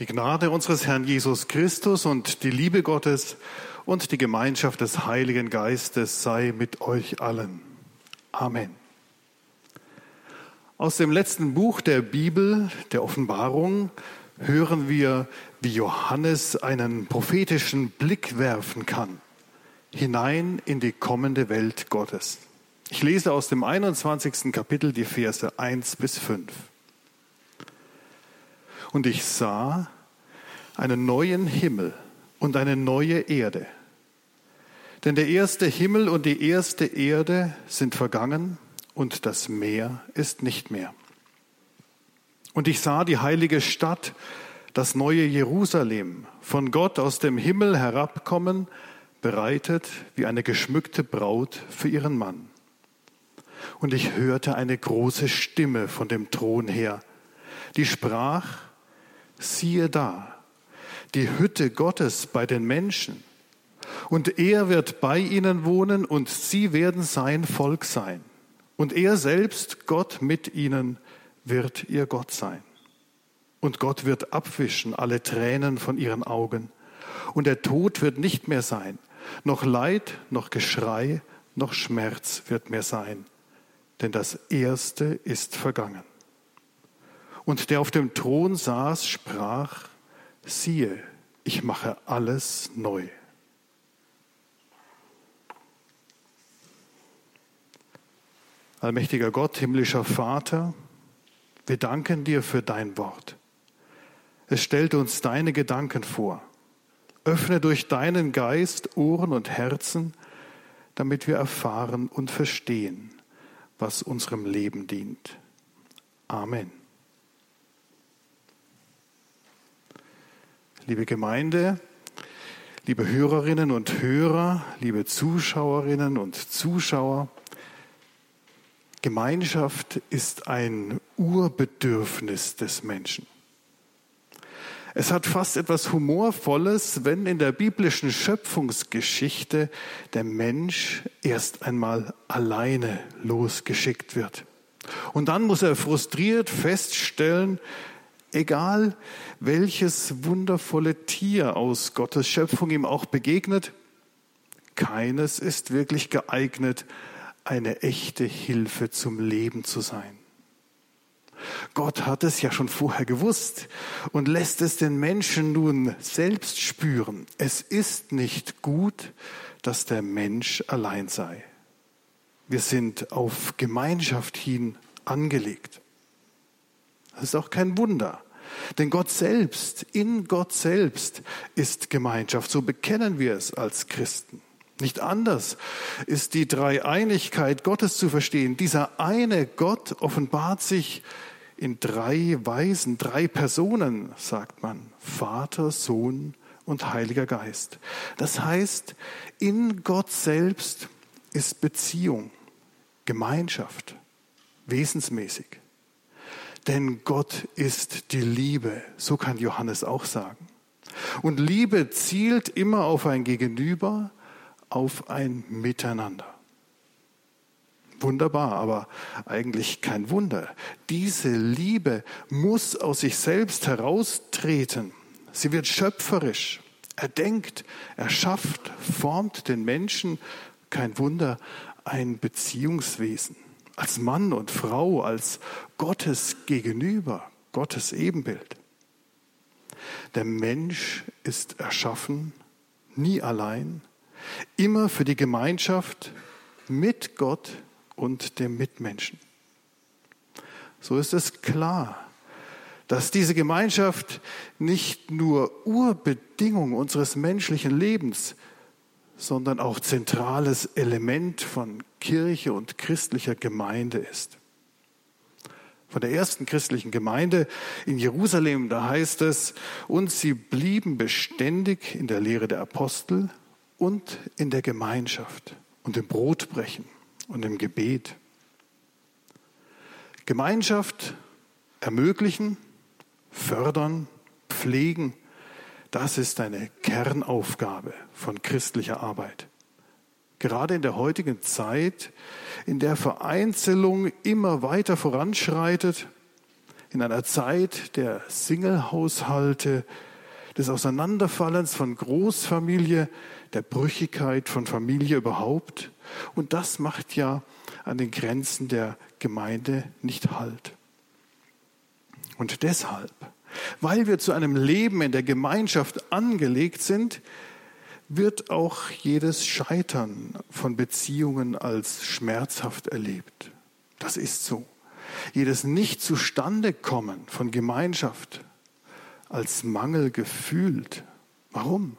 Die Gnade unseres Herrn Jesus Christus und die Liebe Gottes und die Gemeinschaft des Heiligen Geistes sei mit euch allen. Amen. Aus dem letzten Buch der Bibel, der Offenbarung, hören wir, wie Johannes einen prophetischen Blick werfen kann, hinein in die kommende Welt Gottes. Ich lese aus dem 21. Kapitel die Verse 1 bis 5. Und ich sah einen neuen Himmel und eine neue Erde. Denn der erste Himmel und die erste Erde sind vergangen und das Meer ist nicht mehr. Und ich sah die heilige Stadt, das neue Jerusalem, von Gott aus dem Himmel herabkommen, bereitet wie eine geschmückte Braut für ihren Mann. Und ich hörte eine große Stimme von dem Thron her, die sprach, siehe da, die Hütte Gottes bei den Menschen. Und er wird bei ihnen wohnen und sie werden sein Volk sein. Und er selbst, Gott mit ihnen, wird ihr Gott sein. Und Gott wird abwischen alle Tränen von ihren Augen. Und der Tod wird nicht mehr sein. Noch Leid, noch Geschrei, noch Schmerz wird mehr sein. Denn das Erste ist vergangen. Und der auf dem Thron saß, sprach, siehe, ich mache alles neu. Allmächtiger Gott, himmlischer Vater, wir danken dir für dein Wort. Es stellt uns deine Gedanken vor. Öffne durch deinen Geist Ohren und Herzen, damit wir erfahren und verstehen, was unserem Leben dient. Amen. Liebe Gemeinde, liebe Hörerinnen und Hörer, liebe Zuschauerinnen und Zuschauer, Gemeinschaft ist ein Urbedürfnis des Menschen. Es hat fast etwas Humorvolles, wenn in der biblischen Schöpfungsgeschichte der Mensch erst einmal alleine losgeschickt wird. Und dann muss er frustriert feststellen, egal welches wundervolle Tier aus Gottes Schöpfung ihm auch begegnet, keines ist wirklich geeignet, eine echte Hilfe zum Leben zu sein. Gott hat es ja schon vorher gewusst und lässt es den Menschen nun selbst spüren. Es ist nicht gut, dass der Mensch allein sei. Wir sind auf Gemeinschaft hin angelegt. Das ist auch kein Wunder. Denn Gott selbst, in Gott selbst ist Gemeinschaft. So bekennen wir es als Christen. Nicht anders ist die Dreieinigkeit Gottes zu verstehen. Dieser eine Gott offenbart sich in drei Weisen, drei Personen, sagt man. Vater, Sohn und Heiliger Geist. Das heißt, in Gott selbst ist Beziehung, Gemeinschaft, wesensmäßig. Denn Gott ist die Liebe, so kann Johannes auch sagen. Und Liebe zielt immer auf ein Gegenüber, auf ein Miteinander. Wunderbar, aber eigentlich kein Wunder. Diese Liebe muss aus sich selbst heraustreten. Sie wird schöpferisch. Er denkt, er schafft, formt den Menschen, kein Wunder, ein Beziehungswesen als Mann und Frau, als Gottes Gegenüber, Gottes Ebenbild. Der Mensch ist erschaffen, nie allein, immer für die Gemeinschaft mit Gott und dem Mitmenschen. So ist es klar, dass diese Gemeinschaft nicht nur Urbedingung unseres menschlichen Lebens, sondern auch zentrales Element von Kirche und christlicher Gemeinde ist. Von der ersten christlichen Gemeinde in Jerusalem, da heißt es, und sie blieben beständig in der Lehre der Apostel und in der Gemeinschaft und im Brotbrechen und im Gebet. Gemeinschaft ermöglichen, fördern, pflegen, das ist eine Kernaufgabe von christlicher Arbeit. Gerade in der heutigen Zeit, in der Vereinzelung immer weiter voranschreitet, in einer Zeit der Singlehaushalte, des Auseinanderfallens von Großfamilie, der Brüchigkeit von Familie überhaupt. Und das macht ja an den Grenzen der Gemeinde nicht Halt. Und deshalb, weil wir zu einem Leben in der Gemeinschaft angelegt sind, wird auch jedes Scheitern von Beziehungen als schmerzhaft erlebt. Das ist so. Jedes Nicht-Zustande-Kommen von Gemeinschaft als Mangel gefühlt. Warum?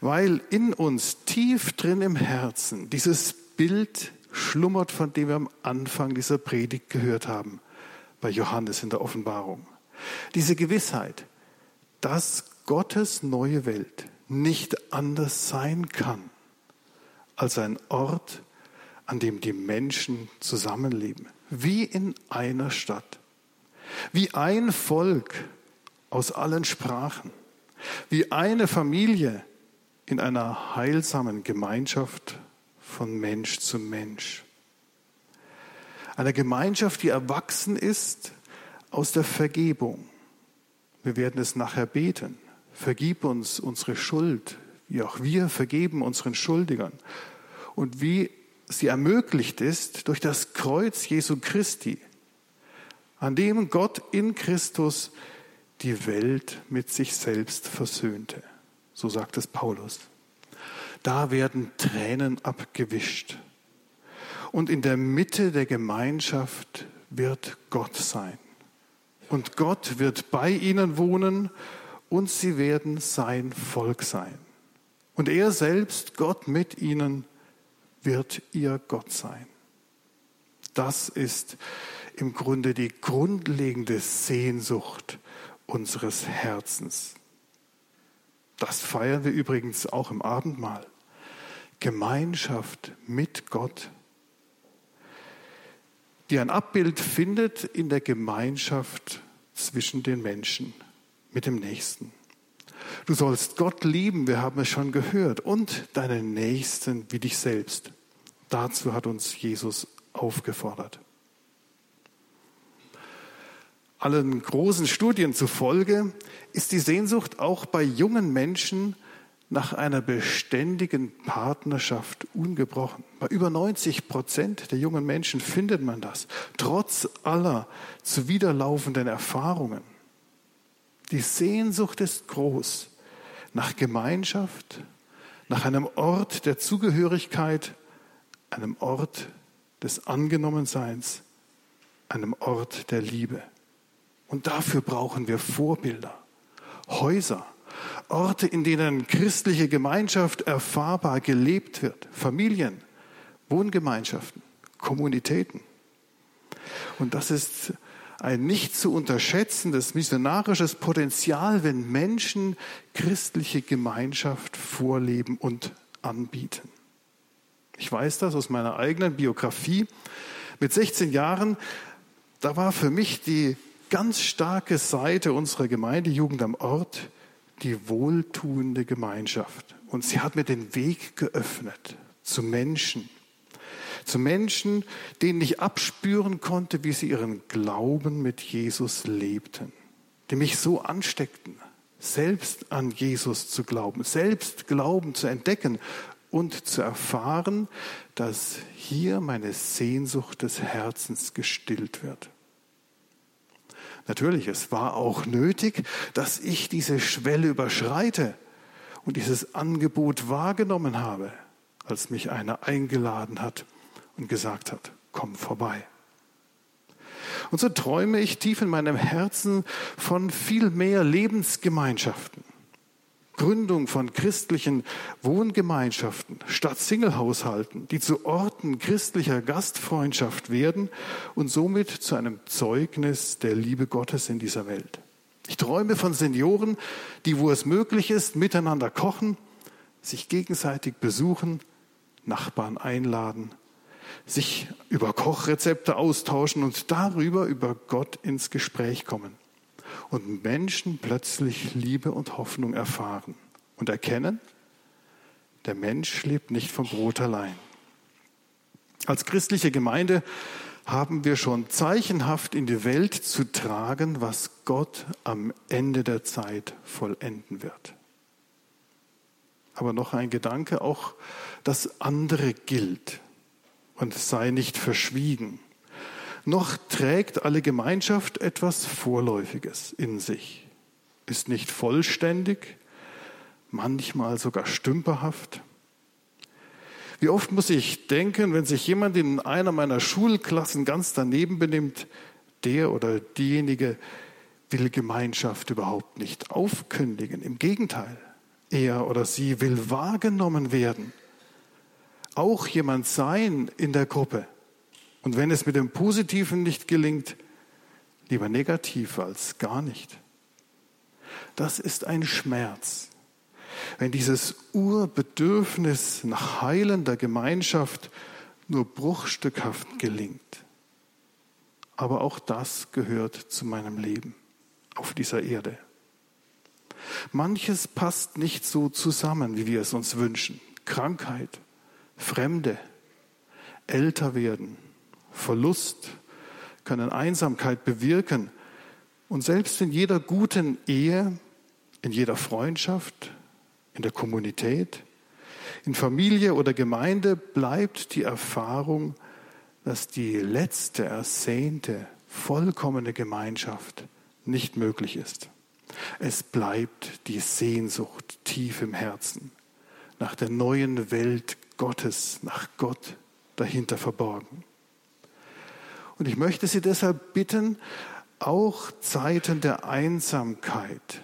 Weil in uns tief drin im Herzen dieses Bild schlummert, von dem wir am Anfang dieser Predigt gehört haben, bei Johannes in der Offenbarung. Diese Gewissheit, dass Gottes neue Welt nicht anders sein kann als ein Ort, an dem die Menschen zusammenleben, wie in einer Stadt, wie ein Volk aus allen Sprachen, wie eine Familie in einer heilsamen Gemeinschaft von Mensch zu Mensch. Eine Gemeinschaft, die erwachsen ist aus der Vergebung. Wir werden es nachher beten. Vergib uns unsere Schuld, wie auch wir vergeben unseren Schuldigern. Und wie sie ermöglicht ist durch das Kreuz Jesu Christi, an dem Gott in Christus die Welt mit sich selbst versöhnte. So sagt es Paulus. Da werden Tränen abgewischt. Und in der Mitte der Gemeinschaft wird Gott sein. Und Gott wird bei ihnen wohnen und sie werden sein Volk sein. Und er selbst, Gott mit ihnen, wird ihr Gott sein. Das ist im Grunde die grundlegende Sehnsucht unseres Herzens. Das feiern wir übrigens auch im Abendmahl. Gemeinschaft mit Gott, die ein Abbild findet in der Gemeinschaft zwischen den Menschen mit dem Nächsten. Du sollst Gott lieben, wir haben es schon gehört, und deinen Nächsten wie dich selbst. Dazu hat uns Jesus aufgefordert. Allen großen Studien zufolge ist die Sehnsucht auch bei jungen Menschen nach einer beständigen Partnerschaft ungebrochen. Bei über 90 Prozent der jungen Menschen findet man das, trotz aller zuwiderlaufenden Erfahrungen. Die Sehnsucht ist groß nach Gemeinschaft, nach einem Ort der Zugehörigkeit, einem Ort des Angenommenseins, einem Ort der Liebe. Und dafür brauchen wir Vorbilder, Häuser, Orte, in denen christliche Gemeinschaft erfahrbar gelebt wird, Familien, Wohngemeinschaften, Kommunitäten. Und das ist ein nicht zu unterschätzendes missionarisches Potenzial, wenn Menschen christliche Gemeinschaft vorleben und anbieten. Ich weiß das aus meiner eigenen Biografie. Mit 16 Jahren, da war für mich die ganz starke Seite unserer Gemeindejugend am Ort die wohltuende Gemeinschaft. Und sie hat mir den Weg geöffnet zu Menschen. Zu Menschen, denen ich abspüren konnte, wie sie ihren Glauben mit Jesus lebten. Die mich so ansteckten, selbst an Jesus zu glauben, selbst Glauben zu entdecken und zu erfahren, dass hier meine Sehnsucht des Herzens gestillt wird. Natürlich, es war auch nötig, dass ich diese Schwelle überschreite und dieses Angebot wahrgenommen habe, als mich einer eingeladen hat und gesagt hat, komm vorbei. Und so träume ich tief in meinem Herzen von viel mehr Lebensgemeinschaften, Gründung von christlichen Wohngemeinschaften statt Singlehaushalten, die zu Orten christlicher Gastfreundschaft werden und somit zu einem Zeugnis der Liebe Gottes in dieser Welt. Ich träume von Senioren, die, wo es möglich ist, miteinander kochen, sich gegenseitig besuchen, Nachbarn einladen, sich über Kochrezepte austauschen und darüber über Gott ins Gespräch kommen und Menschen plötzlich Liebe und Hoffnung erfahren und erkennen, der Mensch lebt nicht vom Brot allein. Als christliche Gemeinde haben wir schon zeichenhaft in die Welt zu tragen, was Gott am Ende der Zeit vollenden wird. Aber noch ein Gedanke, auch das andere gilt und sei nicht verschwiegen. Noch trägt alle Gemeinschaft etwas Vorläufiges in sich, ist nicht vollständig, manchmal sogar stümperhaft. Wie oft muss ich denken, wenn sich jemand in einer meiner Schulklassen ganz daneben benimmt, der oder diejenige will Gemeinschaft überhaupt nicht aufkündigen. Im Gegenteil, er oder sie will wahrgenommen werden. Auch jemand sein in der Gruppe. Und wenn es mit dem Positiven nicht gelingt, lieber negativ als gar nicht. Das ist ein Schmerz. Wenn dieses Urbedürfnis nach heilender Gemeinschaft nur bruchstückhaft gelingt. Aber auch das gehört zu meinem Leben auf dieser Erde. Manches passt nicht so zusammen, wie wir es uns wünschen. Krankheit, Fremde, älter werden, Verlust können Einsamkeit bewirken. Und selbst in jeder guten Ehe, in jeder Freundschaft, in der Kommunität, in Familie oder Gemeinde bleibt die Erfahrung, dass die letzte ersehnte, vollkommene Gemeinschaft nicht möglich ist. Es bleibt die Sehnsucht tief im Herzen nach der neuen Welt Gottes, nach Gott dahinter verborgen. Und ich möchte Sie deshalb bitten, auch Zeiten der Einsamkeit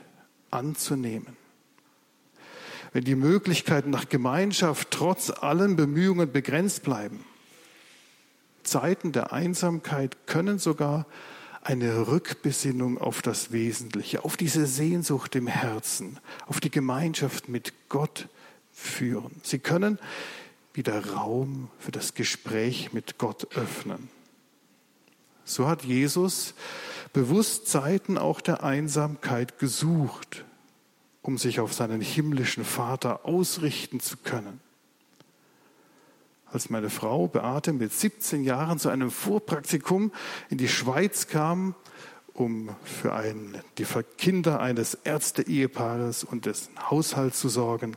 anzunehmen. Wenn die Möglichkeiten nach Gemeinschaft trotz allen Bemühungen begrenzt bleiben. Zeiten der Einsamkeit können sogar eine Rückbesinnung auf das Wesentliche, auf diese Sehnsucht im Herzen, auf die Gemeinschaft mit Gott führen. Sie können wieder Raum für das Gespräch mit Gott öffnen. So hat Jesus bewusst Zeiten auch der Einsamkeit gesucht, um sich auf seinen himmlischen Vater ausrichten zu können. Als meine Frau Beate mit 17 Jahren zu einem Vorpraktikum in die Schweiz kam, um für ein, die Kinder eines Ärzte-Ehepaares und dessen Haushalt zu sorgen,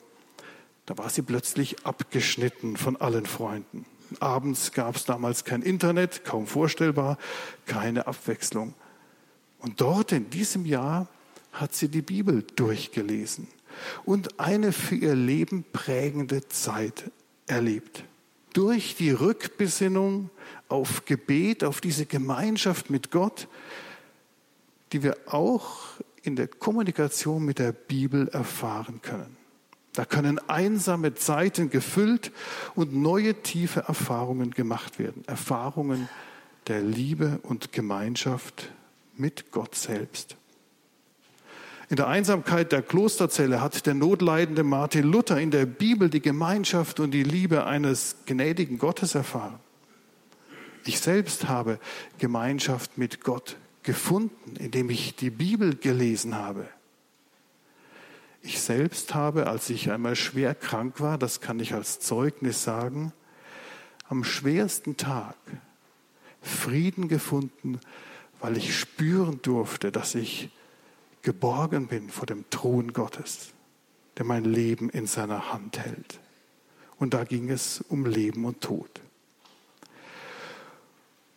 da war sie plötzlich abgeschnitten von allen Freunden. Abends gab es damals kein Internet, kaum vorstellbar, keine Abwechslung. Und dort in diesem Jahr hat sie die Bibel durchgelesen und eine für ihr Leben prägende Zeit erlebt. Durch die Rückbesinnung auf Gebet, auf diese Gemeinschaft mit Gott, die wir auch in der Kommunikation mit der Bibel erfahren können. Da können einsame Zeiten gefüllt und neue tiefe Erfahrungen gemacht werden. Erfahrungen der Liebe und Gemeinschaft mit Gott selbst. In der Einsamkeit der Klosterzelle hat der notleidende Martin Luther in der Bibel die Gemeinschaft und die Liebe eines gnädigen Gottes erfahren. Ich selbst habe Gemeinschaft mit Gott gefunden, indem ich die Bibel gelesen habe. Ich selbst habe, als ich einmal schwer krank war, das kann ich als Zeugnis sagen, am schwersten Tag Frieden gefunden, weil ich spüren durfte, dass ich geborgen bin vor dem Thron Gottes, der mein Leben in seiner Hand hält. Und da ging es um Leben und Tod.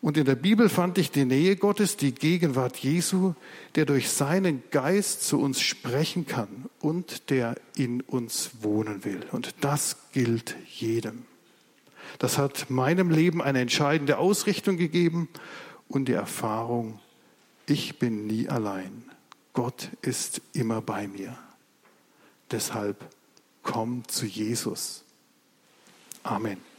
Und in der Bibel fand ich die Nähe Gottes, die Gegenwart Jesu, der durch seinen Geist zu uns sprechen kann und der in uns wohnen will. Und das gilt jedem. Das hat meinem Leben eine entscheidende Ausrichtung gegeben und die Erfahrung, ich bin nie allein. Gott ist immer bei mir. Deshalb komm zu Jesus. Amen.